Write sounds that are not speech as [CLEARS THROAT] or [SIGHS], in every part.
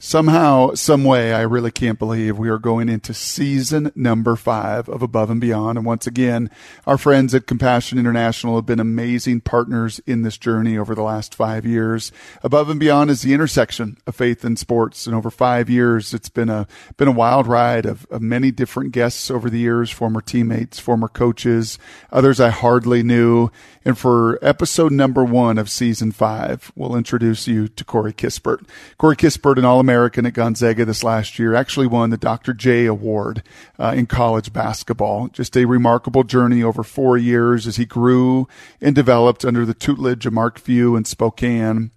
Somehow, some way, I really can't believe we are going into season number five of Above and Beyond. And once again, our friends at Compassion International have been amazing partners in this journey over the last five years. Above and Beyond is the intersection of faith and sports. And over five years, it's been a, been a wild ride of, of many different guests over the years, former teammates, former coaches, others I hardly knew. And for episode number one of season five, we'll introduce you to Corey Kispert. Corey Kispert, an all American at Gonzaga this last year, actually won the Dr. J Award uh, in college basketball. Just a remarkable journey over four years as he grew and developed under the tutelage of Mark Few in Spokane.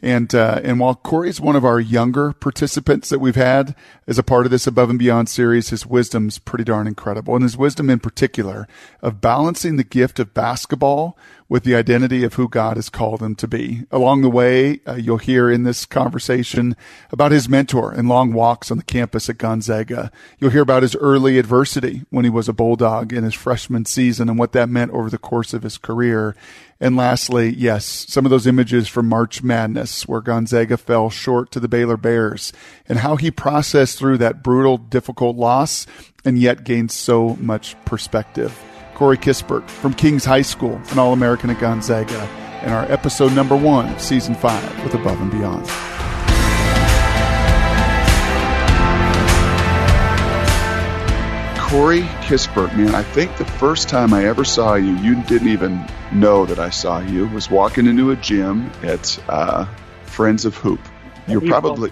And uh, and while Corey's one of our younger participants that we've had as a part of this Above and Beyond series, his wisdom's pretty darn incredible, and his wisdom in particular of balancing the gift of basketball with the identity of who God has called him to be. Along the way, uh, you'll hear in this conversation about his mentor and long walks on the campus at Gonzaga. You'll hear about his early adversity when he was a Bulldog in his freshman season and what that meant over the course of his career. And lastly, yes, some of those images from March Madness where Gonzaga fell short to the Baylor Bears and how he processed through that brutal, difficult loss and yet gained so much perspective. Corey Kispert from Kings High School, an All American at Gonzaga, and our episode number one of season five with Above and Beyond. Corey Kispert, man, I think the first time I ever saw you, you didn't even know that I saw you, was walking into a gym at uh, Friends of Hoop. You're probably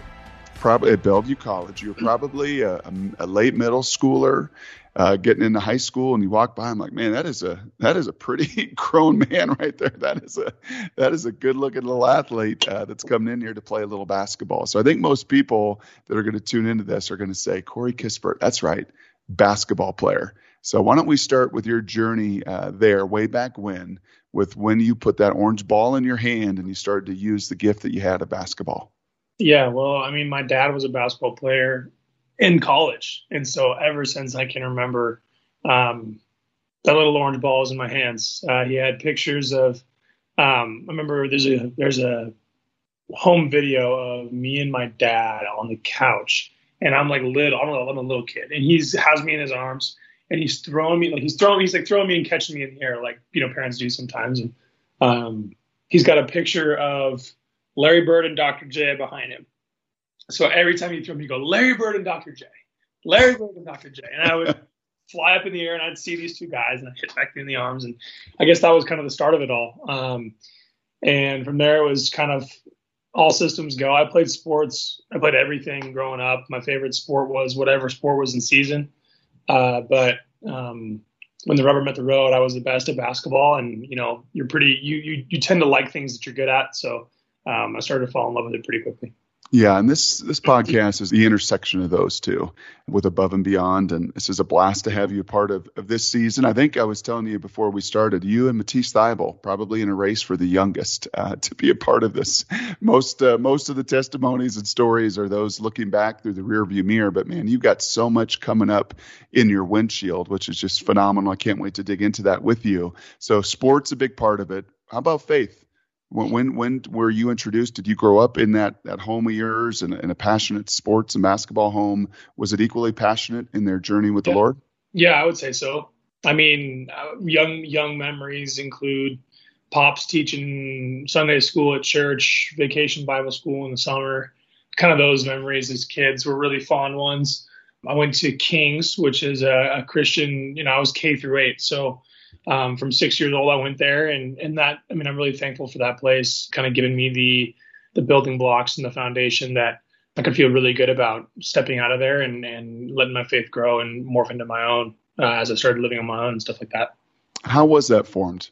probably at Bellevue College. You're probably a, a late middle schooler uh, getting into high school and you walk by, I'm like, man, that is a that is a pretty [LAUGHS] grown man right there. That is a that is a good looking little athlete uh, that's coming in here to play a little basketball. So I think most people that are going to tune into this are going to say, Corey Kispert, that's right, basketball player. So why don't we start with your journey uh, there, way back when, with when you put that orange ball in your hand and you started to use the gift that you had of basketball. Yeah, well, I mean, my dad was a basketball player in college. And so ever since I can remember, um, that little orange ball was in my hands. Uh, he had pictures of, um, I remember there's a, there's a home video of me and my dad on the couch and I'm like little, I don't know, I'm a little kid and he's has me in his arms and he's throwing me, like he's throwing, he's like throwing me and catching me in the air, like, you know, parents do sometimes. And, um, he's got a picture of Larry Bird and Dr. J behind him. So every time you throw me, you go Larry Bird and Dr. J, Larry Bird and Dr. J, and I would [LAUGHS] fly up in the air and I'd see these two guys and I'd hit back in the arms, and I guess that was kind of the start of it all. Um, and from there, it was kind of all systems go. I played sports. I played everything growing up. My favorite sport was whatever sport was in season. Uh, but um, when the rubber met the road, I was the best at basketball, and you know, you're pretty. You you you tend to like things that you're good at. So um, I started to fall in love with it pretty quickly. Yeah, and this this podcast is the intersection of those two with above and beyond. And this is a blast to have you a part of, of this season. I think I was telling you before we started, you and Matisse Thybulle probably in a race for the youngest uh, to be a part of this. Most uh, most of the testimonies and stories are those looking back through the rearview mirror. But man, you've got so much coming up in your windshield, which is just phenomenal. I can't wait to dig into that with you. So sports a big part of it. How about faith? When, when, when were you introduced? Did you grow up in that that home of yours and in a passionate sports and basketball home? Was it equally passionate in their journey with yeah. the Lord? Yeah, I would say so. I mean, uh, young young memories include pops teaching Sunday school at church, vacation Bible school in the summer. Kind of those memories as kids were really fond ones. I went to King's, which is a, a Christian. You know, I was K through eight, so um, from six years old, I went there, and and that I mean, I'm really thankful for that place, kind of giving me the the building blocks and the foundation that I could feel really good about stepping out of there and and letting my faith grow and morph into my own uh, as I started living on my own and stuff like that. How was that formed?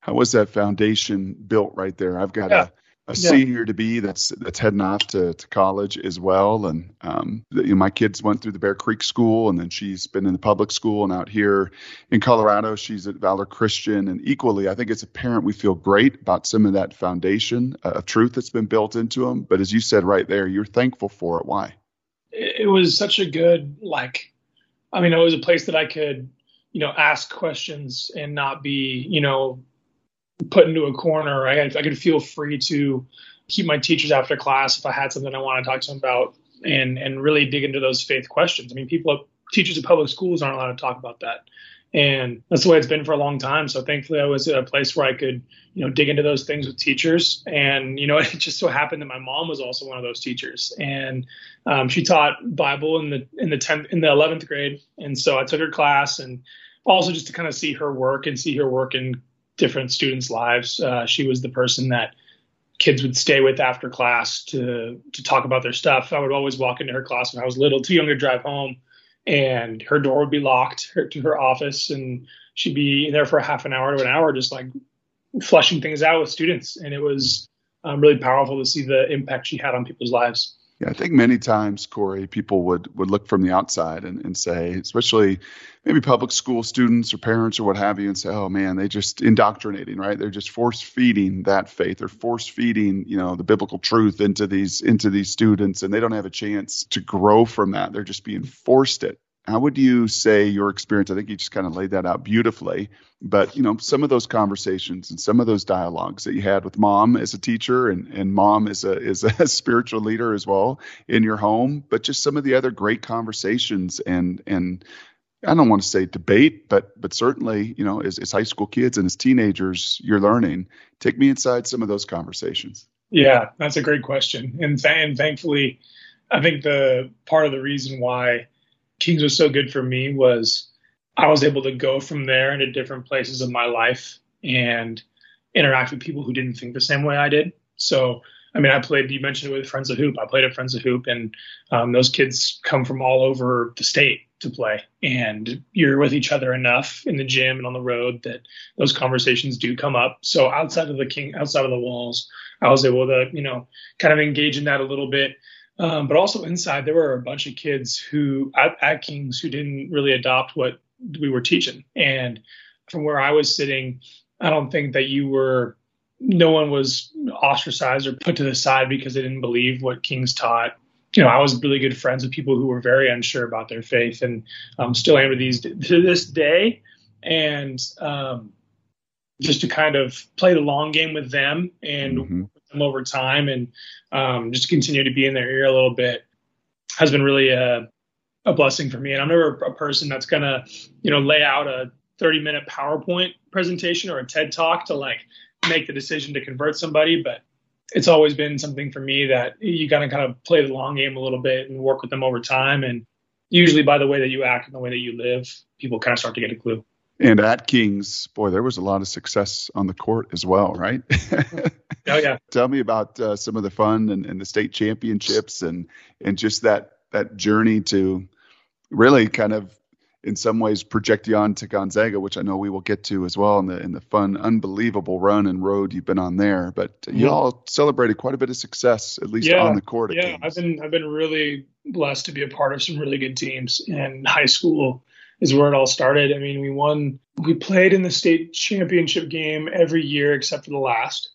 How was that foundation built right there? I've got yeah. a a yeah. senior to be that's that's heading off to, to college as well. And um, you know, my kids went through the Bear Creek School, and then she's been in the public school, and out here in Colorado, she's at Valor Christian. And equally, I think as a parent, we feel great about some of that foundation uh, of truth that's been built into them. But as you said right there, you're thankful for it. Why? It was such a good like. I mean, it was a place that I could, you know, ask questions and not be, you know, put into a corner. I, I could feel free to keep my teachers after class if I had something I want to talk to them about and and really dig into those faith questions. I mean, people teachers at public schools aren't allowed to talk about that. And that's the way it's been for a long time. So thankfully, I was at a place where I could, you know, dig into those things with teachers. And you know, [LAUGHS] it just so happened that my mom was also one of those teachers, and um, she taught Bible in the in the tenth in the eleventh grade. And so I took her class, and also just to kind of see her work and see her work in different students' lives. Uh, she was the person that kids would stay with after class to to talk about their stuff. I would always walk into her class when I was little, too young to drive home, and her door would be locked her, to her office, and she'd be there for a half an hour to an hour, just like flushing things out with students. And it was um, really powerful to see the impact she had on people's lives. Yeah, I think many times, Corey, people would would look from the outside and, and say, especially maybe public school students or parents or what have you, and say, "Oh man, they just indoctrinating, right? They're just force feeding that faith. They're force feeding, you know, the biblical truth into these into these students, and they don't have a chance to grow from that. They're just being forced it." How would you say your experience? I think you just kind of laid that out beautifully. But you know, some of those conversations and some of those dialogues that you had with mom as a teacher and, and mom as a as a [LAUGHS] spiritual leader as well in your home, but just some of the other great conversations and and I don't want to say debate, but but certainly, you know, as, as high school kids and as teenagers, you're learning. Take me inside some of those conversations. Yeah, that's a great question, and th- and thankfully, I think the part of the reason why Kings was so good for me was I was able to go from there into different places of my life and interact with people who didn't think the same way I did. So, I mean, I played, you mentioned it with Friends of Hoop. I played at Friends of Hoop, and um, those kids come from all over the state to play. And you're with each other enough in the gym and on the road that those conversations do come up. So, outside of the King, outside of the walls, I was able to, you know, kind of engage in that a little bit um, but also inside, there were a bunch of kids who at, at Kings who didn't really adopt what we were teaching. And from where I was sitting, I don't think that you were. No one was ostracized or put to the side because they didn't believe what Kings taught. You know, I was really good friends with people who were very unsure about their faith, and um, still am to these to this day. And um, just to kind of play the long game with them and mm-hmm. Them over time, and um, just continue to be in their ear a little bit has been really a, a blessing for me. And I'm never a person that's gonna, you know, lay out a 30 minute PowerPoint presentation or a TED talk to like make the decision to convert somebody, but it's always been something for me that you gotta kind of play the long game a little bit and work with them over time. And usually by the way that you act and the way that you live, people kind of start to get a clue. And at Kings, boy, there was a lot of success on the court as well, right? [LAUGHS] oh yeah. Tell me about uh, some of the fun and, and, the state championships and and just that that journey to really kind of in some ways project you on to Gonzaga, which I know we will get to as well in the in the fun, unbelievable run and road you've been on there. But mm-hmm. you all celebrated quite a bit of success, at least yeah, on the court. Yeah, Kings. I've been I've been really blessed to be a part of some really good teams in high school is where it all started. I mean, we won, we played in the state championship game every year except for the last,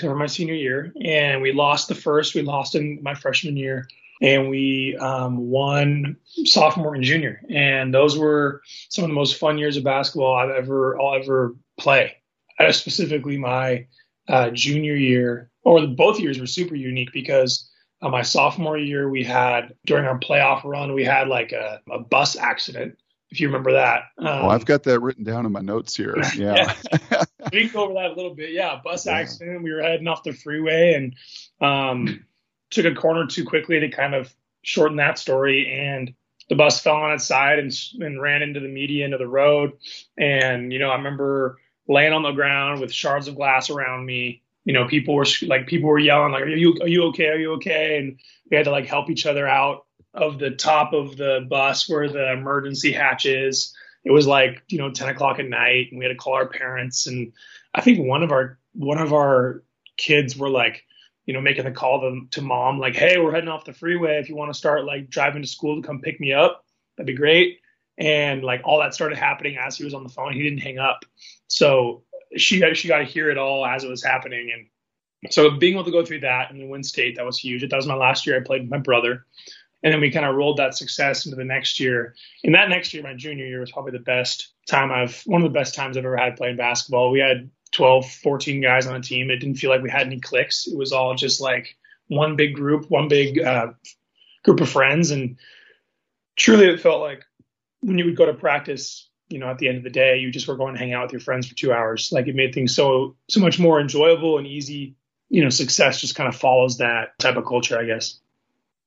for my senior year. And we lost the first, we lost in my freshman year, and we um, won sophomore and junior. And those were some of the most fun years of basketball I've ever, I'll ever play. Specifically, my uh, junior year, or both years were super unique because. Uh, my sophomore year, we had during our playoff run, we had like a, a bus accident if you remember that. Um, well, I've got that written down in my notes here. [LAUGHS] Yeah. yeah. [LAUGHS] go over that a little bit. Yeah, bus yeah. accident. We were heading off the freeway and um, took a corner too quickly to kind of shorten that story. And the bus fell on its side and, and ran into the median of the road. And, you know, I remember laying on the ground with shards of glass around me. You know, people were like, people were yelling, like, are you, are you okay? Are you okay? And we had to like help each other out of the top of the bus where the emergency hatch is. It was like you know 10 o'clock at night, and we had to call our parents. And I think one of our one of our kids were like, you know, making the call to, to mom, like, "Hey, we're heading off the freeway. If you want to start like driving to school to come pick me up, that'd be great." And like all that started happening as he was on the phone. He didn't hang up, so she she got to hear it all as it was happening. And so being able to go through that and then win state, that was huge. That was my last year. I played with my brother. And then we kind of rolled that success into the next year. And that next year, my junior year, was probably the best time I've one of the best times I've ever had playing basketball. We had 12, 14 guys on a team. It didn't feel like we had any clicks. It was all just like one big group, one big uh, group of friends. And truly, it felt like when you would go to practice, you know, at the end of the day, you just were going to hang out with your friends for two hours. Like it made things so so much more enjoyable and easy. You know, success just kind of follows that type of culture, I guess.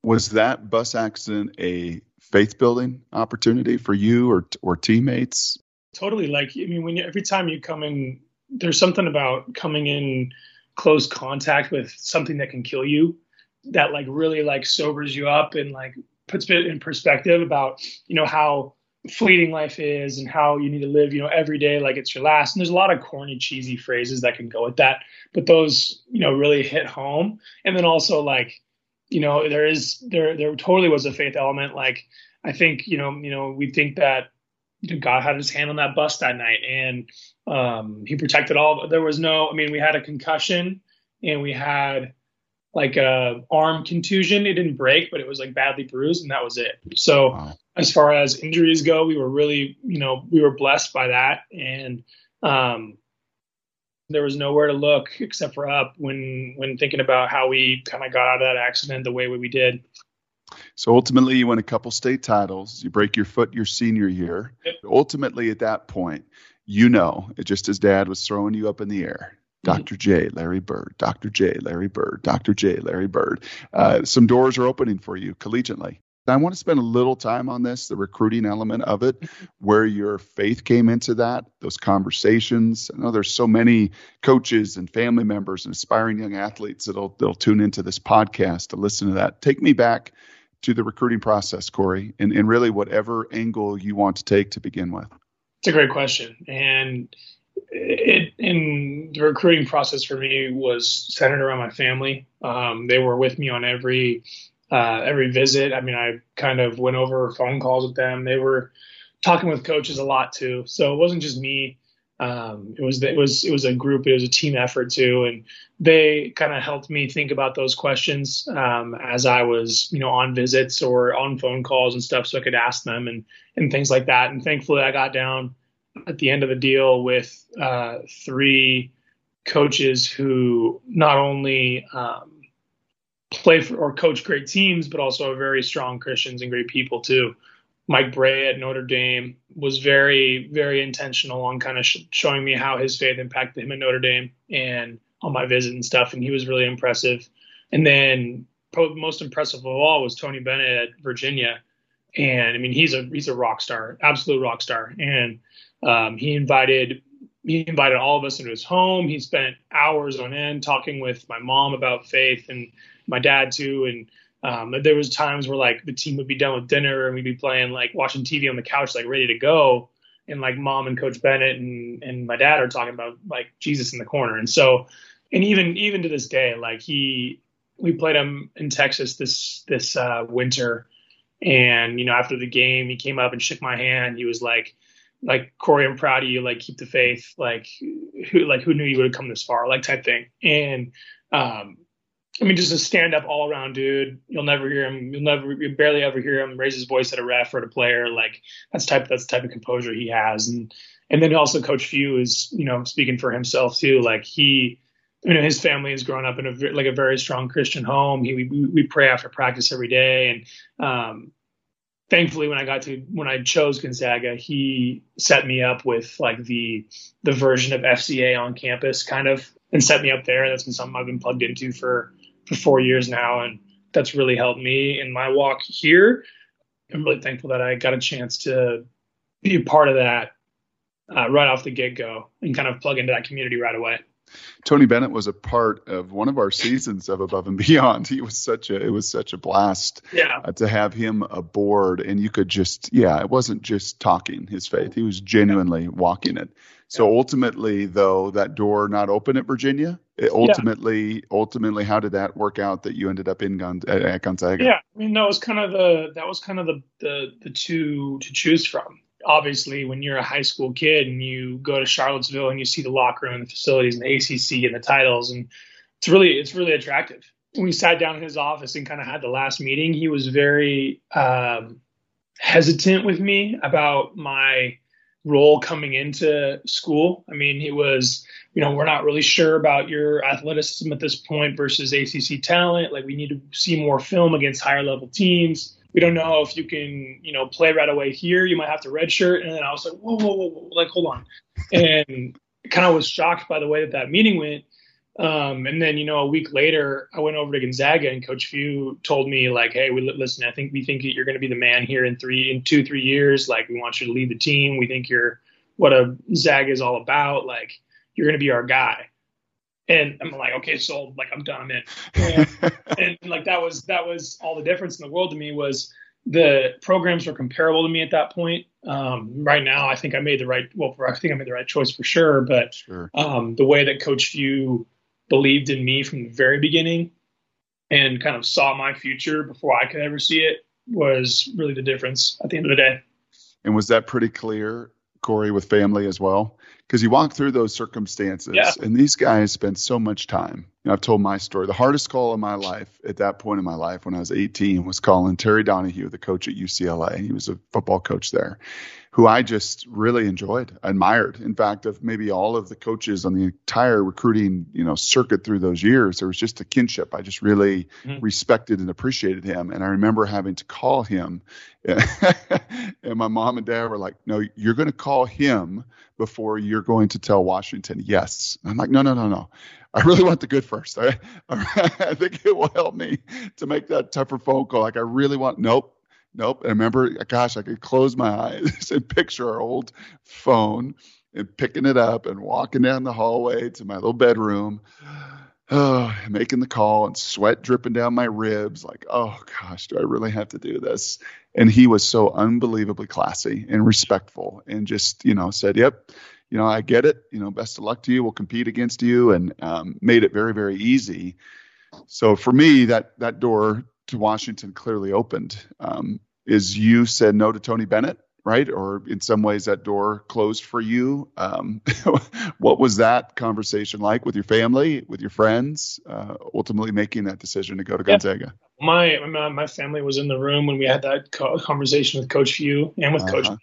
Was that bus accident a faith building opportunity for you or or teammates? Totally. Like I mean, when you, every time you come in, there's something about coming in close contact with something that can kill you that like really like sobers you up and like puts it in perspective about you know how fleeting life is and how you need to live, you know, every day like it's your last. And there's a lot of corny, cheesy phrases that can go with that, but those, you know, really hit home. And then also like, you know, there is there there totally was a faith element. Like I think, you know, you know, we think that you know, God had his hand on that bus that night and um he protected all there was no I mean, we had a concussion and we had like a arm contusion. It didn't break, but it was like badly bruised, and that was it. So wow. as far as injuries go, we were really, you know, we were blessed by that, and um, there was nowhere to look except for up when when thinking about how we kind of got out of that accident the way we did. So ultimately, you win a couple state titles. You break your foot your senior year. Yep. Ultimately, at that point, you know, it just as Dad was throwing you up in the air, Dr. J, Larry Bird, Dr. J, Larry Bird, Dr. J, Larry Bird. Uh, some doors are opening for you collegiately. I want to spend a little time on this, the recruiting element of it, where your faith came into that, those conversations. I know there's so many coaches and family members and aspiring young athletes that'll that'll tune into this podcast to listen to that. Take me back to the recruiting process, Corey, and, and really whatever angle you want to take to begin with. It's a great question. And it in the recruiting process for me was centered around my family. Um, they were with me on every uh, every visit. I mean, I kind of went over phone calls with them. They were talking with coaches a lot too, so it wasn't just me. Um, it was it was it was a group. It was a team effort too, and they kind of helped me think about those questions um, as I was you know on visits or on phone calls and stuff, so I could ask them and and things like that. And thankfully, I got down at the end of the deal with uh, three coaches who not only um, play for or coach great teams, but also very strong Christians and great people too. Mike Brey at Notre Dame was very, very intentional on kind of sh- showing me how his faith impacted him at Notre Dame and on my visit and stuff. And he was really impressive. And then most impressive of all was Tony Bennett at Virginia. And I mean, he's a he's a rock star, absolute rock star. And um, he invited he invited all of us into his home. He spent hours on end talking with my mom about faith and my dad too. And um, there was times where like the team would be done with dinner and we'd be playing like watching TV on the couch, like ready to go. And like mom and coach Bennett and, and my dad are talking about like Jesus in the corner. And so, and even, even to this day, like he, we played him in Texas this, this uh, winter. And, you know, after the game, he came up and shook my hand. He was like, like Corey, I'm proud of you. Like keep the faith. Like who like who knew you would have come this far? Like type thing. And um, I mean, just a stand up all around dude. You'll never hear him. You'll never, you barely ever hear him raise his voice at a ref or at a player. Like that's type that's the type of composure he has. And and then also Coach Few is you know speaking for himself too. Like he. You know, his family has grown up in a like a very strong Christian home. He, we, we pray after practice every day, and um, thankfully when I got to when I chose Gonzaga, he set me up with like the the version of FCA on campus kind of and set me up there. That's been something I've been plugged into for for four years now and that's really helped me in my walk here. I'm really thankful that I got a chance to be a part of that uh, right off the get go and kind of plug into that community right away. Tony Bennett was a part of one of our seasons of Above and Beyond. He was such a it was such a blast yeah. uh, to have him aboard, and you could just yeah, it wasn't just talking his faith; he was genuinely yeah. walking it. So yeah. ultimately, though, that door not open at Virginia. It ultimately, ultimately, how did that work out that you ended up in Gon- at Gonzaga? Yeah, I mean that was kind of the that was kind of the the, the two to choose from obviously when you're a high school kid and you go to Charlottesville and you see the locker room and the facilities and the ACC and the titles and it's really it's really attractive. When we sat down in his office and kind of had the last meeting, he was very um, hesitant with me about my role coming into school. I mean, he was, you know, we're not really sure about your athleticism at this point versus ACC talent. Like, we need to see more film against higher level teams. We don't know if you can, you know, play right away here. You might have to redshirt. And then I was like, whoa, whoa, whoa, whoa. like, hold on. And kind of was shocked by the way that that meeting went. Um, and then, you know, a week later, I went over to Gonzaga, and Coach Few told me, like, "Hey, we listen. I think we think you're going to be the man here in three, in two, three years. Like, we want you to lead the team. We think you're what a Zag is all about. Like, you're going to be our guy." And I'm like, okay, so like I'm done. I'm in. And, [LAUGHS] and like that was that was all the difference in the world to me was the programs were comparable to me at that point. Um, right now, I think I made the right. Well, I think I made the right choice for sure. But sure. Um, the way that Coach Few believed in me from the very beginning and kind of saw my future before I could ever see it was really the difference at the end of the day. And was that pretty clear, Corey, with family as well? Because you walk through those circumstances, yeah. and these guys spent so much time. Know, I've told my story. The hardest call of my life at that point in my life, when I was 18, was calling Terry Donahue, the coach at UCLA. He was a football coach there, who I just really enjoyed, admired. In fact, of maybe all of the coaches on the entire recruiting, you know, circuit through those years, there was just a kinship. I just really mm-hmm. respected and appreciated him. And I remember having to call him, [LAUGHS] and my mom and dad were like, "No, you're going to call him before you're going to tell Washington yes." I'm like, "No, no, no, no." I really want the good first. I, [LAUGHS] I think it will help me to make that tougher phone call. Like I really want. Nope, Nope. I remember, gosh, I could close my [LAUGHS] eyes and picture our old phone and picking it up and walking down the hallway to my little bedroom, [SIGHS] oh, making the call and sweat dripping down my ribs. Like, oh gosh, do I really have to do this? And he was so unbelievably classy and respectful and just, you know, said, yep, you know, I get it. You know, best of luck to you. We'll compete against you and um, made it very, very easy. So for me, that that door to Washington clearly opened. Um, is you said no to Tony Bennett, right? Or in some ways that door closed for you. Um, [LAUGHS] what was that conversation like with your family, with your friends, uh, ultimately making that decision to go to Gonzaga? Yeah. My, my, my family was in the room when we had that conversation with Coach Few and with uh-huh. Coach.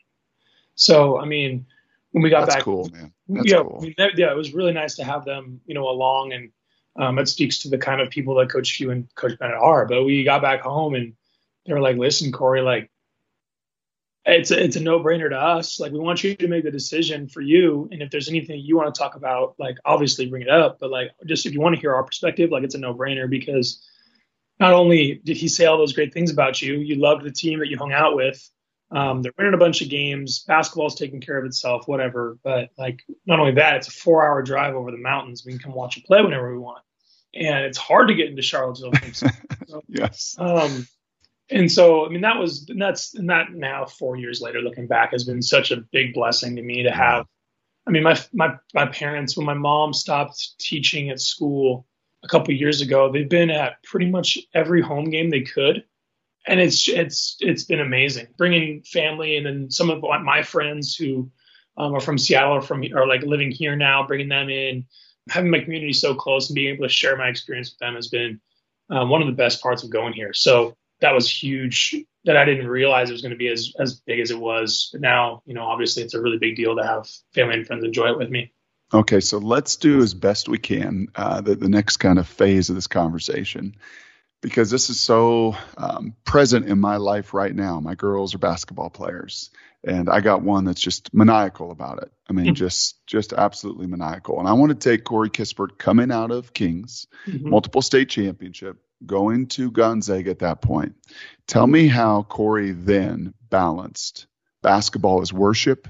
So I mean, when we got That's back, cool, man. That's yeah, cool. yeah, it was really nice to have them, you know, along, and um, it speaks to the kind of people that Coach Few and Coach Bennett are. But we got back home and they were like, listen, Corey, like it's a, it's a no brainer to us. Like we want you to make the decision for you. And if there's anything you want to talk about, like obviously bring it up, but like just if you want to hear our perspective, like it's a no brainer because not only did he say all those great things about you, you loved the team that you hung out with. Um, they're winning a bunch of games. Basketball's taking care of itself, whatever. But like, not only that, it's a four-hour drive over the mountains. We can come watch you play whenever we want, and it's hard to get into Charlottesville. [LAUGHS] So, yes. Um, and so I mean that was that's that now four years later looking back has been such a big blessing to me to have. I mean my my my parents when my mom stopped teaching at school a couple years ago they've been at pretty much every home game they could, and it's it's it's been amazing bringing family and then some of my friends who um, are from Seattle or from are like living here now bringing them in having my community so close and being able to share my experience with them has been um, one of the best parts of going here. So that was huge that I didn't realize it was going to be as, as big as it was. But now, you know, obviously it's a really big deal to have family and friends enjoy it with me. Okay, so let's do as best we can uh, the, the next kind of phase of this conversation because this is so um, present in my life right now. My girls are basketball players, and I got one that's just maniacal about it. I mean, mm-hmm. just just absolutely maniacal. And I want to take Corey Kispert coming out of Kings, mm-hmm. multiple state championship, going to Gonzaga at that point. Tell me how Corey then balanced basketball as worship,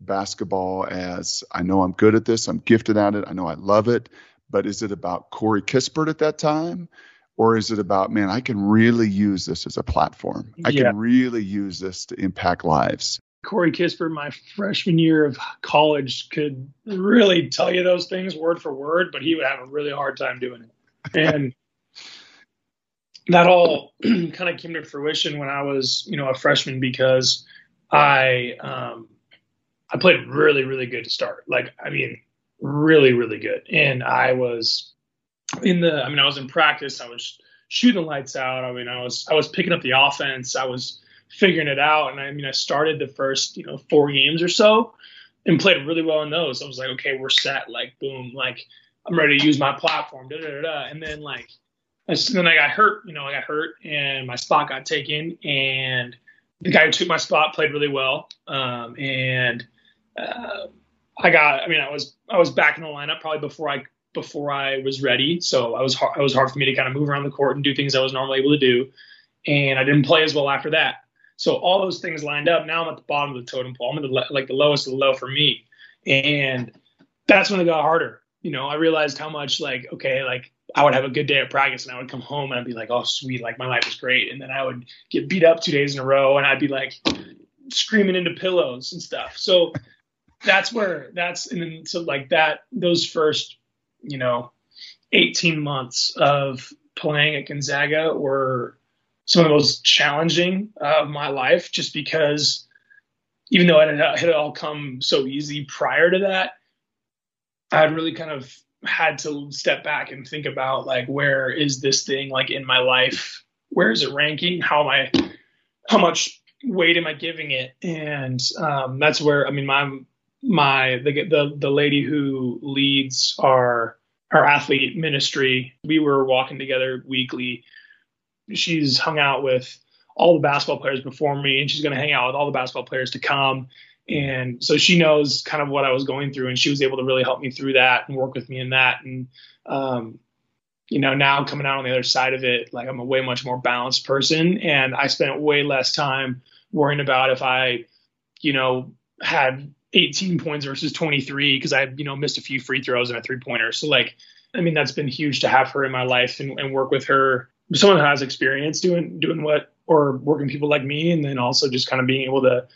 basketball as I know I'm good at this, I'm gifted at it, I know I love it, but is it about Corey Kispert at that time? Or is it about, man, I can really use this as a platform. I yeah. can really use this to impact lives. Corey Kispert, my freshman year of college, could really tell you those things word for word, but he would have a really hard time doing it. And [LAUGHS] that all [CLEARS THROAT] kind of came to fruition when I was, you know, a freshman because I um, I played really, really good to start. Like, I mean, really, really good. And I was in the, I mean, I was in practice. I was shooting lights out. I mean, I was I was picking up the offense. I was figuring it out. And I mean, I started the first, you know, four games or so. and played really well in those. I was like, okay, we're set. Like, boom, like I'm ready to use my platform. Da, da, da, da. And then like, and then I got hurt. You know, I got hurt, and my spot got taken, and the guy who took my spot played really well. Um, and uh, I got, I mean, I was I was back in the lineup probably before I before I was ready. So I was hard, it was hard for me to kind of move around the court and do things I was normally able to do, and I didn't play as well after that. So all those things lined up. Now I'm at the bottom of the totem pole. I'm at the like the lowest of the low for me, and that's when it got harder. You know, I realized how much like okay, like I would have a good day at practice and I would come home and I'd be like, oh sweet, like my life is great, and then I would get beat up two days in a row and I'd be like screaming into pillows and stuff. So that's where that's and then so like that those first you know 18 months of playing at Gonzaga were some of the most challenging of my life just because even though it had, all come so easy prior to that, I had really kind of had to step back and think about like where is this thing like in my life? Where is it ranking? How am I? How much weight am I giving it? And um, that's where I mean my my the the the lady who leads our our athlete ministry. We were walking together weekly she's hung out with all the basketball players before me, and she's going to hang out with all the basketball players to come. And so she knows kind of what I was going through, and she was able to really help me through that and work with me in that. And um, you know, now coming out on the other side of it, like I'm a way much more balanced person, and I spent way less time worrying about if I, you know, had 18 points versus 23 because I, you know, missed a few free throws and a three pointer. So like, I mean, that's been huge to have her in my life and, and work with her someone who has experience doing doing what or working people like me and then also just kind of being able to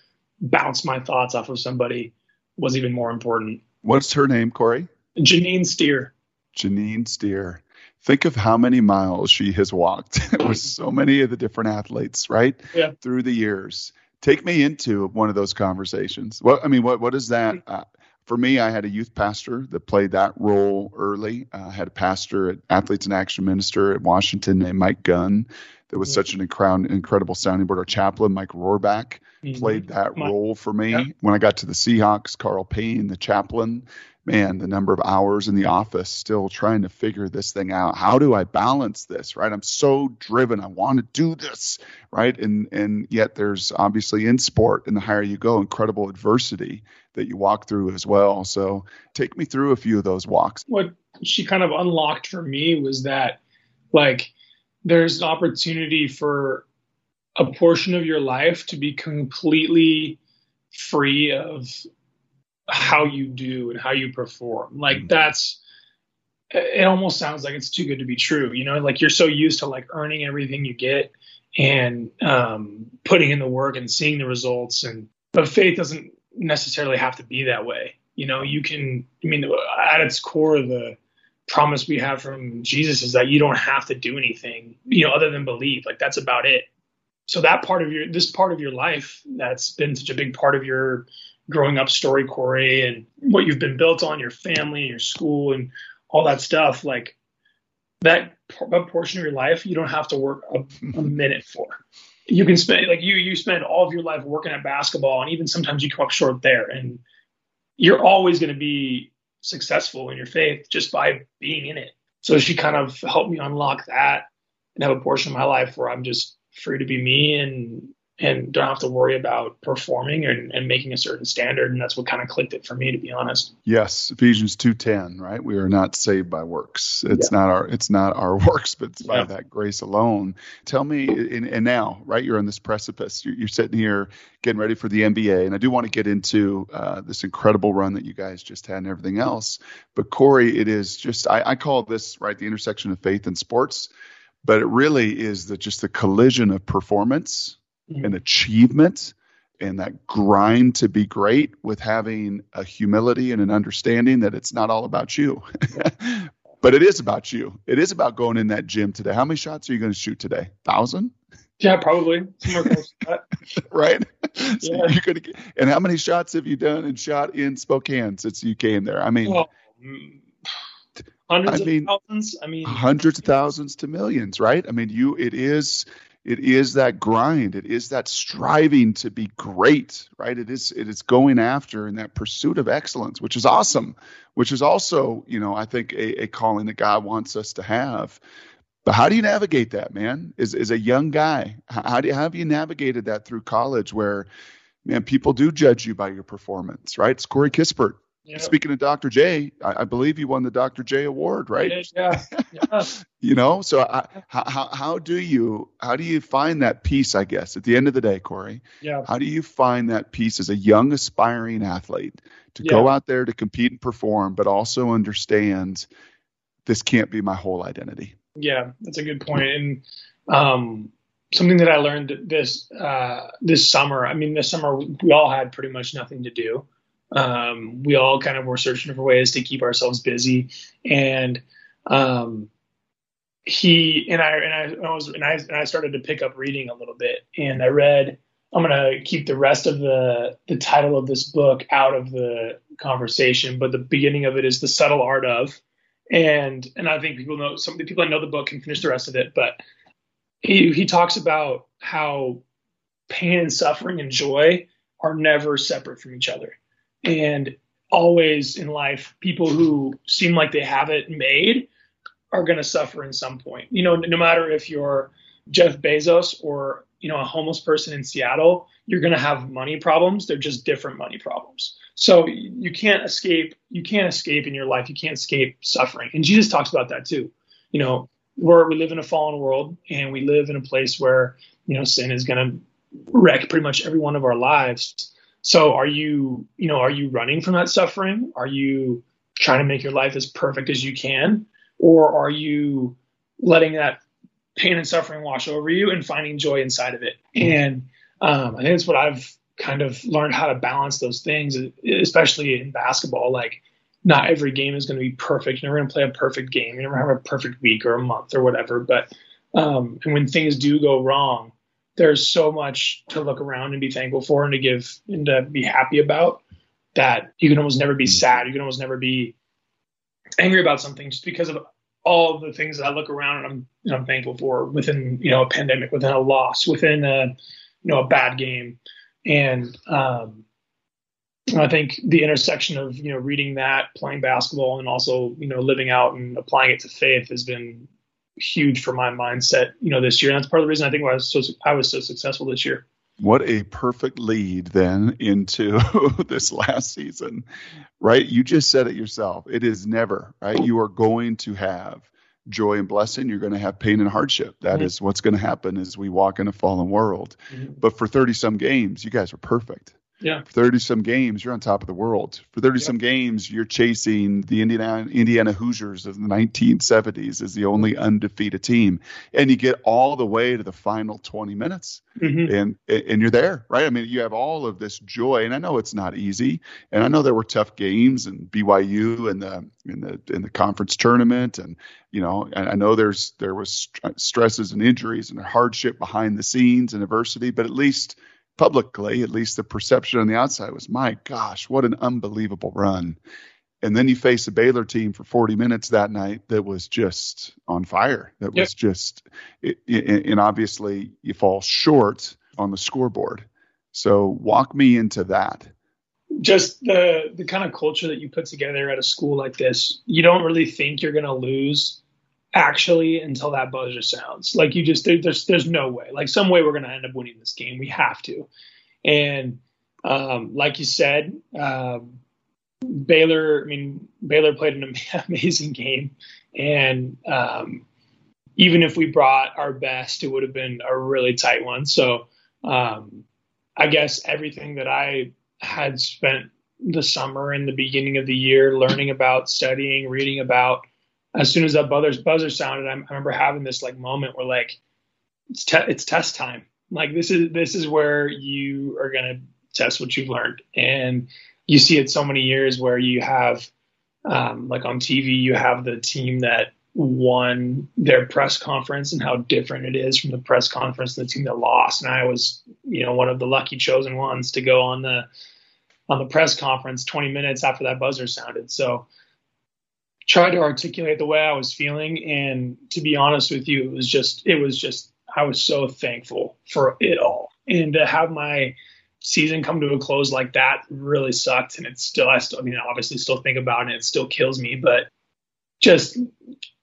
bounce my thoughts off of somebody was even more important. What's her name, Corey? Janine Steer. Janine Steer. Think of how many miles she has walked [LAUGHS] with so many of the different athletes, right? Yeah. Through the years. Take me into one of those conversations. What I mean, what what is that? Mm-hmm. Uh, for me, I had a youth pastor that played that role early. Uh, I had a pastor at Athletes in Action Minister at Washington named Mike Gunn that was mm-hmm. such an incredible, incredible sounding board. Our chaplain, Mike Rohrbach, mm-hmm. played that role for me. Yeah. When I got to the Seahawks, Karl Payne, the chaplain, man, the number of hours in the office still trying to figure this thing out. How do I balance this? Right? I'm so driven. I want to do this, right? And and yet there's obviously in sport, and the higher you go, incredible adversity that you walk through as well. So take me through a few of those walks. What she kind of unlocked for me was that like there's an opportunity for a portion of your life to be completely free of how you do and how you perform. Like mm-hmm. that's it almost sounds like it's too good to be true. You know, like you're so used to like earning everything you get and um, putting in the work and seeing the results. And but faith doesn't necessarily have to be that way. You know, you can. I mean, at its core, the promise we have from Jesus is that you don't have to do anything, you know, other than believe. Like that's about it. So that part of your, this part of your life that's been such a big part of your growing up story, Corey, and what you've been built on, your family, your school, and all that stuff. Like that, that portion of your life, you don't have to work a, a minute for. You can spend like you you spend all of your life working at basketball, and even sometimes you come up short there, and you're always going to be successful in your faith just by being in it. So she kind of helped me unlock that and have a portion of my life where I'm just free to be me and and don't have to worry about performing and, and making a certain standard. And that's what kind of clicked it for me, to be honest. Yes, Ephesians two ten, right? We are not saved by works. It's yeah. not our it's not our [LAUGHS] works, but it's by yeah. that grace alone. Tell me, and, and, now, right? You're on this precipice. You're, you're, sitting here getting ready for the NBA, and I do want to get into uh, this incredible run that you guys just had and everything else. But Corey, it is just I, I call this right the intersection of faith and sports but it really is the just the collision of performance mm-hmm. and achievement and that grind to be great with having a humility and an understanding that it's not all about you. [LAUGHS] but it is about you. It is about going in that gym today. How many shots are you going to shoot today? Thousand? Yeah, probably. [LAUGHS] right? [LAUGHS] So yeah. you're gonna get, and how many shots have you done and shot in Spokane since you came there? I mean, well, hundreds I mean, of thousands. I mean, hundreds of thousands to millions, right? I mean, you it is it is that grind. It is that striving to be great right? It is it is going after in that pursuit of excellence which is awesome which is also you know i think a, a calling that god wants us to have. But how do you navigate that man? As, as a young guy how, do you, how have you navigated that through college where man people do judge you by your performance right? It's corey kispert Speaking of Dr. J, I, I, believe you won the Dr. J award, right? Yeah. [LAUGHS] yeah. you know, so I, how how do you how do you find that peace? I guess at the end of the day, Corey. Yeah. How do you find that peace as a young aspiring athlete to yeah. go out there to compete and perform, but also understand this can't be my whole identity? Yeah, that's a good point. And um, something that I learned this uh, this summer. I mean, this summer we all had pretty much nothing to do. Um, we all kind of were searching for ways to keep ourselves busy, and um, he and I and I, I was and I and I started to pick up reading a little bit, and I read. I'm gonna keep the rest of the the title of this book out of the conversation, but the beginning of it is the subtle art of, and and I think people know some people that know the book can finish the rest of it, but he he talks about how pain and suffering and joy are never separate from each other and always in life, people who seem like they have it made are going to suffer in some point. You know, no matter if you're Jeff Bezos or, you know, a homeless person in Seattle, you're going to have money problems. They're just different money problems. So you can't escape, you can't escape in your life. You can't escape suffering. And Jesus talks about that too. You know, we're, we live in a fallen world and we live in a place where, you know, sin is going to wreck pretty much every one of our lives. So are you, you know, are you running from that suffering? Are you trying to make your life as perfect as you can? Or are you letting that pain and suffering wash over you and finding joy inside of it? And um, I think that's what I've kind of learned how to balance those things, especially in basketball. Like, not every game is going to be perfect. You're never going to play a perfect game. You're never have a perfect week or a month or whatever. But um, and when things do go wrong, there's so much to look around and be thankful for and to give and to be happy about that you can almost never be sad. You can almost never be angry about something just because of all the things that I look around and I'm know, I'm thankful for within you know a pandemic, within a loss, within a you know a bad game, and um, I think the intersection of you know reading that, playing basketball, and also you know living out and applying it to faith has been huge for my mindset, you know, this year. And that's part of the reason I think I was so I was so successful this year. What a perfect lead then into [LAUGHS] this last season, right? You just said it yourself. It is never, right? You are going to have joy and blessing. You're going to have pain and hardship. That mm-hmm. is what's going to happen as we walk in a fallen world. Mm-hmm. But for 30 some games, you guys are perfect. Yeah. For 30 some games, you're on top of the world. For 30 some games, you're chasing the Indiana Indiana Hoosiers of the 1970s as the only undefeated team. And you get all the way to the final 20 minutes. Mm-hmm. And and you're there, right? I mean, you have all of this joy. And I know it's not easy. And I know there were tough games and BYU and the in the in the conference tournament and you know, and I know there's there was stresses and injuries and hardship behind the scenes and adversity, but at least publicly, at least the perception on the outside was, my gosh, what an unbelievable run. And then you face a Baylor team for 40 minutes that night that was just on fire. That yep. was just, it, it, and obviously you fall short on the scoreboard. So walk me into that. Just the the kind of culture that you put together at a school like this, you don't really think you're going to lose actually until that buzzer sounds. Like you just there, there's there's no way. Like some way we're to end up winning this game. We have to. And um, like you said, um, Baylor. I mean, Baylor played an [LAUGHS] amazing game, and um, even if we brought our best, it would have been a really tight one. So um, I guess everything that I had spent the summer and the beginning of the year learning about, studying, reading about as soon as that buzzer buzzer sounded, I, I remember having this like moment where like it's te- it's test time. Like this is this is where you are gonna test what you've learned, and you see it so many years where you have um, like on TV, you have the team that won their press conference and how different it is from the press conference the team that lost. And I was, you know, one of the lucky chosen ones to go on the on the press conference 20 minutes after that buzzer sounded. So tried to articulate the way I was feeling, and to be honest with you, it was just it was just I was so thankful for it all. And to have my season come to a close like that really sucked. And it's still, I still, I mean, obviously still think about it. It still kills me, but just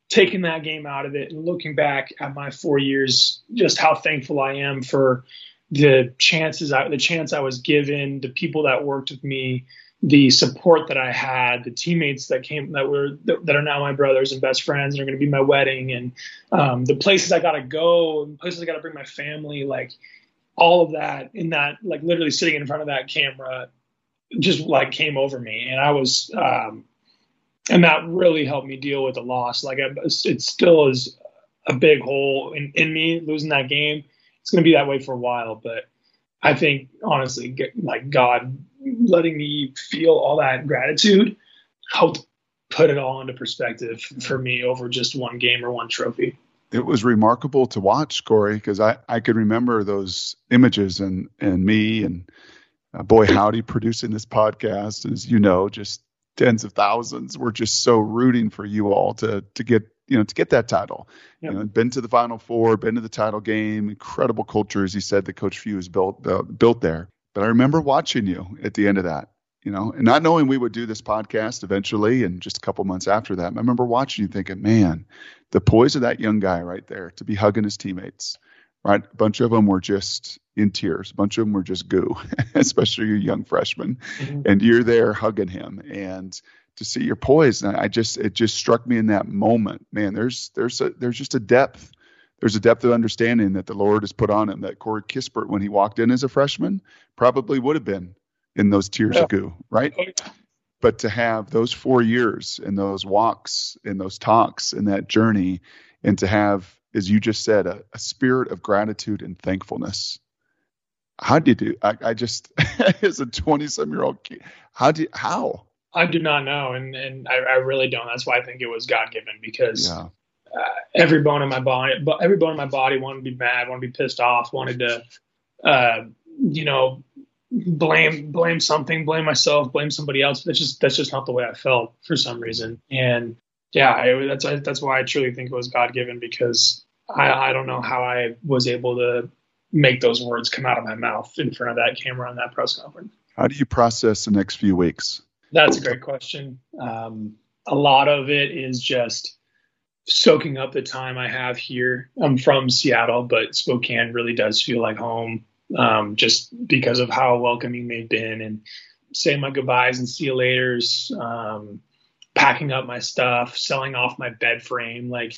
taking that game out of it and looking back at my four years, just how thankful I am for the chances, I, the chance I was given, the people that worked with me, the support that I had, the teammates that came that were that are now my brothers and best friends and are going to be my wedding, and um, the places I got to go, and places I got to bring my family, like all of that in that, like literally sitting in front of that camera, just like came over me, and I was, um, and that really helped me deal with the loss. Like it still is a big hole in, in me losing that game. It's going to be that way for a while, but I think honestly, like God letting me feel all that gratitude helped put it all into perspective for me over just one game or one trophy. It was remarkable to watch Corey because I, I could remember those images and, and me and uh, boy howdy producing this podcast as you know just tens of thousands we're just so rooting for you all to to get you know to get that title yep. you know been to the final four been to the title game incredible culture as he said that coach few has built uh, built there but I remember watching you at the end of that, you know, and not knowing we would do this podcast eventually and just a couple months after that. I remember watching you thinking, man, the poise of that young guy right there to be hugging his teammates, right? A bunch of them were just in tears. A bunch of them were just goo, [LAUGHS] especially your young freshman. Mm-hmm. And you're there hugging him and to see your poise. And I just, it just struck me in that moment, man, there's, there's a, there's just a depth there's a depth of understanding that the Lord has put on him that Corey Kispert, when he walked in as a freshman, probably would have been in those tears yeah. of goo, right? But to have those four years and those walks and those talks and that journey, and to have, as you just said, a, a spirit of gratitude and thankfulness. How did you do? I, I just, [LAUGHS] as a 20 some year old kid, how do you, how? I do not know, and and I, I, really don't. That's why I think it was God given because yeah every bone in my body, but every bone in my body wanted to be mad, wanted to be pissed off, wanted to, uh, you know, blame blame something, blame myself, blame somebody else. That's just that's just not the way I felt for some reason. And yeah, I, that's that's why I truly think it was God given because I, I don't know how I was able to make those words come out of my mouth in front of that camera on that press conference. How do you process the next few weeks? That's a great question. Um, a lot of it is just soaking up the time I have here. I'm from Seattle, but Spokane really does feel like home um, just because of how welcoming they've been and saying my goodbyes and see you laters, um, packing up my stuff, selling off my bed frame, like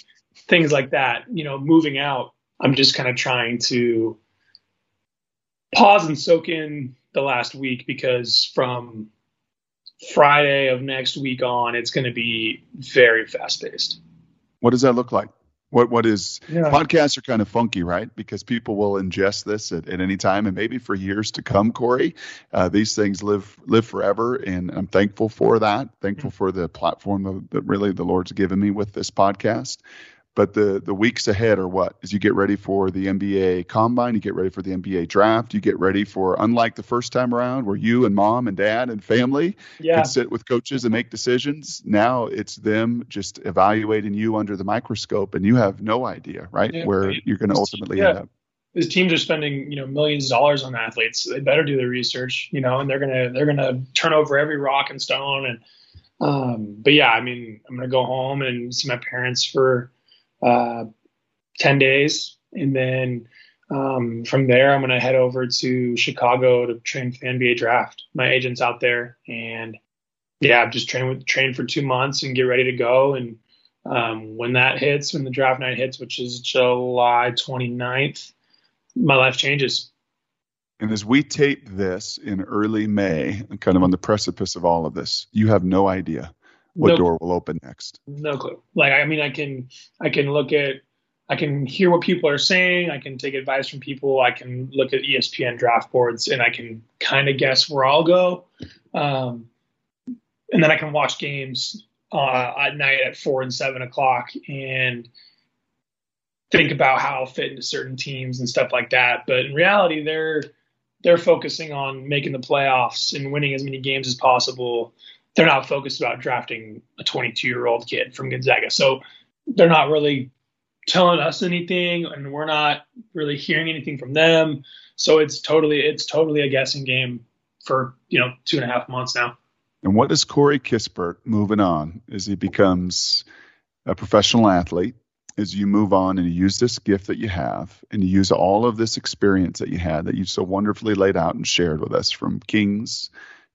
things like that. You know, moving out, I'm just kind of trying to pause and soak in the last week because from Friday of next week on, it's going to be very fast paced. What does that look like? What what is yeah. podcasts are kind of funky, right? Because people will ingest this at, at any time, and maybe for years to come. Corey, uh, these things live live forever, and I'm thankful for that. Thankful mm-hmm. for the platform that really the Lord's given me with this podcast. But the the weeks ahead are what? As you get ready for the NBA combine, you get ready for the NBA draft, you get ready for unlike the first time around where you and mom and dad and family yeah. can sit with coaches and make decisions. Now it's them just evaluating you under the microscope and you have no idea, right? Yeah, where you're going to ultimately yeah. end up these teams are spending you know millions of dollars on athletes they better do their research you know and they're gonna they're gonna turn over every rock and stone and um but yeah i mean i'm gonna go home and see my parents for uh, 10 days. And then um, from there, I'm going to head over to Chicago to train for the NBA draft. My agent's out there. And yeah, I'm just train with train for two months and get ready to go. And um, when that hits, when the draft night hits, which is July 29th, my life changes. And as we tape this in early May, kind of on the precipice of all of this, you have no idea what no, door will open next? No clue. Like I mean, I can I can look at I can hear what people are saying. I can take advice from people. I can look at ESPN draft boards and I can kind of guess where I'll go. Um, and then I can watch games uh, at night at four and seven o'clock and think about how I'll fit into certain teams and stuff like that. But in reality, they're they're focusing on making the playoffs and winning as many games as possible they're not focused about drafting a 22 year old kid from Gonzaga. So they're not really telling us anything, and we're not really hearing anything from them. So it's totally it's totally a guessing game for you know two and a half months now. And what does Corey Kispert moving on as he becomes a professional athlete? As you move on and you use this gift that you have, and you use all of this experience that you had that you so wonderfully laid out and shared with us from Kings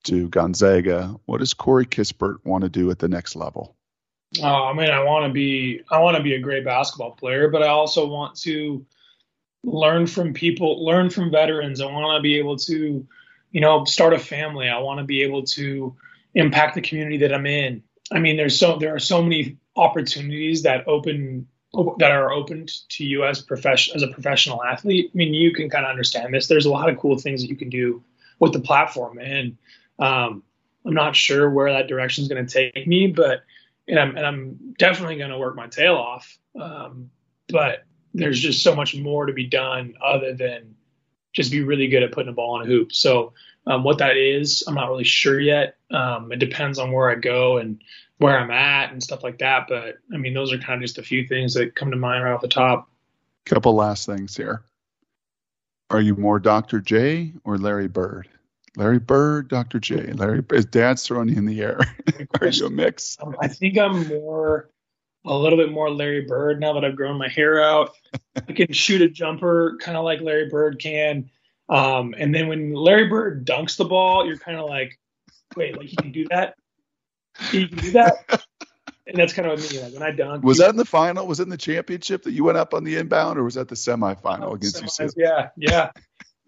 to Gonzaga, what does Corey Kispert want to do at the next level? Oh, I mean, I want to be I want to be a great basketball player, but I also want to learn from people, learn from veterans. I want to be able to, you know, start a family. I want to be able to impact the community that I'm in. I mean, there's so there are so many opportunities that open that are opened to you as profession as a professional athlete. I mean, you can kind of understand this. There's a lot of cool things that you can do with the platform, and um, I'm not sure where that direction is going to take me, but and I'm and I'm definitely going to work my tail off. Um, but there's just so much more to be done other than just be really good at putting a ball in a hoop. So um, what that is, I'm not really sure yet. Um, it depends on where I go and where I'm at and stuff like that. But I mean, those are kind of just a few things that come to mind right off the top. Couple last things here. Are you more Dr. J or Larry Bird? Larry Bird, Dr. J. Larry, his dad's throwing you in the air. [LAUGHS] Are you a mix? Um, I think I'm more, a little bit more Larry Bird now that I've grown my hair out. I can shoot a jumper kind of like Larry Bird can. Um, and then when Larry Bird dunks the ball, you're kind of like, wait, like he can do that? He can do that? [LAUGHS] and that's kind of what me. Like when I dunk. Was that in the final? Was it in the championship that you went up on the inbound, or was that the semifinal oh, against semis, UCLA? Yeah, yeah,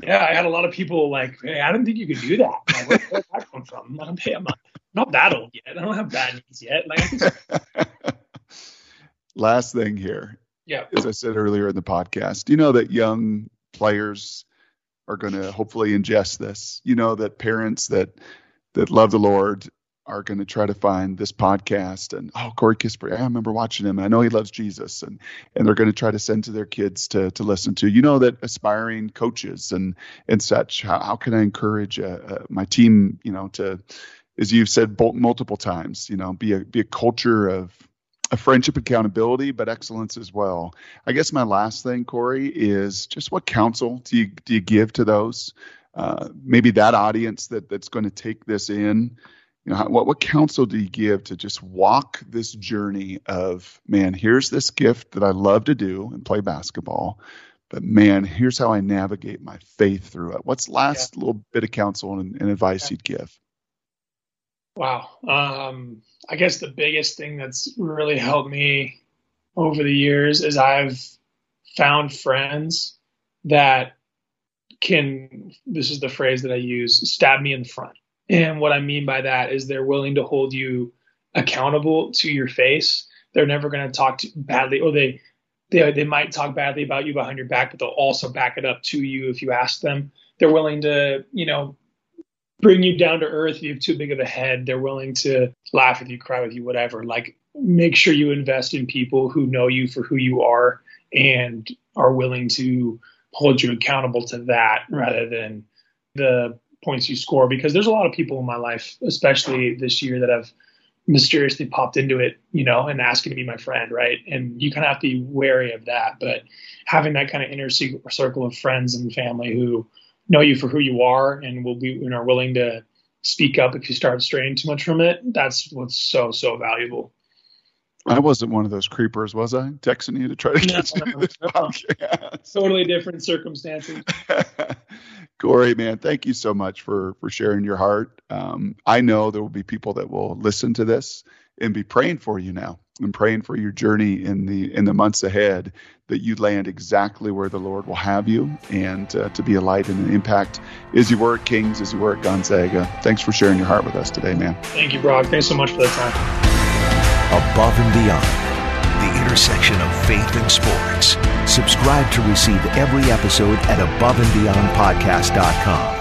yeah. I had a lot of people like, "Hey, I didn't think you could do that." Like, where, where that come from? I'm like, hey, I'm not, not that old yet. I don't have bad knees yet. Like, [LAUGHS] Last thing here. Yeah. As I said earlier in the podcast, you know that young players are going to hopefully ingest this. You know that parents that that love the Lord are going to try to find this podcast and oh Corey Kispert, I remember watching him. I know he loves Jesus, and and they're going to try to send to their kids to to listen to. You know that aspiring coaches and and such. How, how can I encourage uh, uh, my team? You know to, as you've said multiple times, you know, be a be a culture of a friendship accountability, but excellence as well. I guess my last thing, Corey, is just what counsel do you do you give to those? Uh, maybe that audience that that's going to take this in. You know, what what counsel do you give to just walk this journey of man? Here's this gift that I love to do and play basketball, but man, here's how I navigate my faith through it. What's last yeah. little bit of counsel and, and advice yeah. you'd give? Wow. Um, I guess the biggest thing that's really helped me over the years is I've found friends that can, this is the phrase that I use, stab me in the front. And what I mean by that is they're willing to hold you accountable to your face. They're never going to talk badly, or they, they they might talk badly about you behind your back, but they'll also back it up to you if you ask them. They're willing to, you know, bring you down to earth. If you have too big of a head. They're willing to laugh with you, cry with you, whatever. Like, make sure you invest in people who know you for who you are and are willing to hold you accountable to that rather than the points you score. Because there's a lot of people in my life, especially this year, that have mysteriously popped into it, you know, and asking to be my friend, right? And you kind of have to be wary of that. But having that kind of inner circle of friends and family who know you for who you are and will be and are willing to speak up if you start straying too much from it. That's what's so so valuable. I wasn't one of those creepers, was I? Texting you to try to get no, you this no. podcast. Totally different circumstances. [LAUGHS] Corey, man, thank you so much for for sharing your heart. Um, I know there will be people that will listen to this and be praying for you now and praying for your journey in the in the months ahead that you land exactly where the Lord will have you and uh, to be a light and an impact as you were at Kings, as you were at Gonzaga. Thanks for sharing your heart with us today, man. Thank you, Brock. Thanks so much for the time. Above and Beyond, the intersection of faith and sports. Subscribe to receive every episode at aboveandbeyondpodcast.com.